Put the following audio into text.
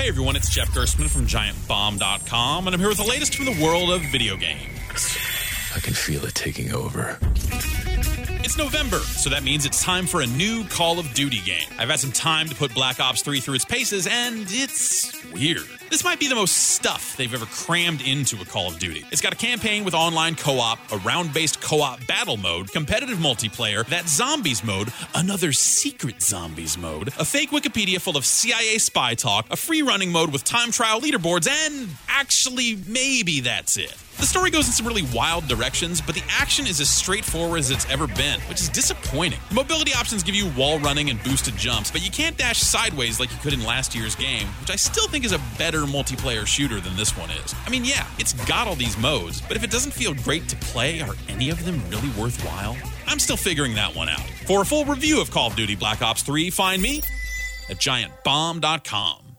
Hey everyone, it's Jeff Gerstmann from GiantBomb.com, and I'm here with the latest from the world of video games. I can feel it taking over. November, so that means it's time for a new Call of Duty game. I've had some time to put Black Ops 3 through its paces, and it's weird. This might be the most stuff they've ever crammed into a Call of Duty. It's got a campaign with online co op, a round based co op battle mode, competitive multiplayer, that zombies mode, another secret zombies mode, a fake Wikipedia full of CIA spy talk, a free running mode with time trial leaderboards, and actually, maybe that's it. The story goes in some really wild directions, but the action is as straightforward as it's ever been, which is disappointing. The mobility options give you wall running and boosted jumps, but you can't dash sideways like you could in last year's game, which I still think is a better multiplayer shooter than this one is. I mean, yeah, it's got all these modes, but if it doesn't feel great to play, are any of them really worthwhile? I'm still figuring that one out. For a full review of Call of Duty Black Ops 3, find me at giantbomb.com.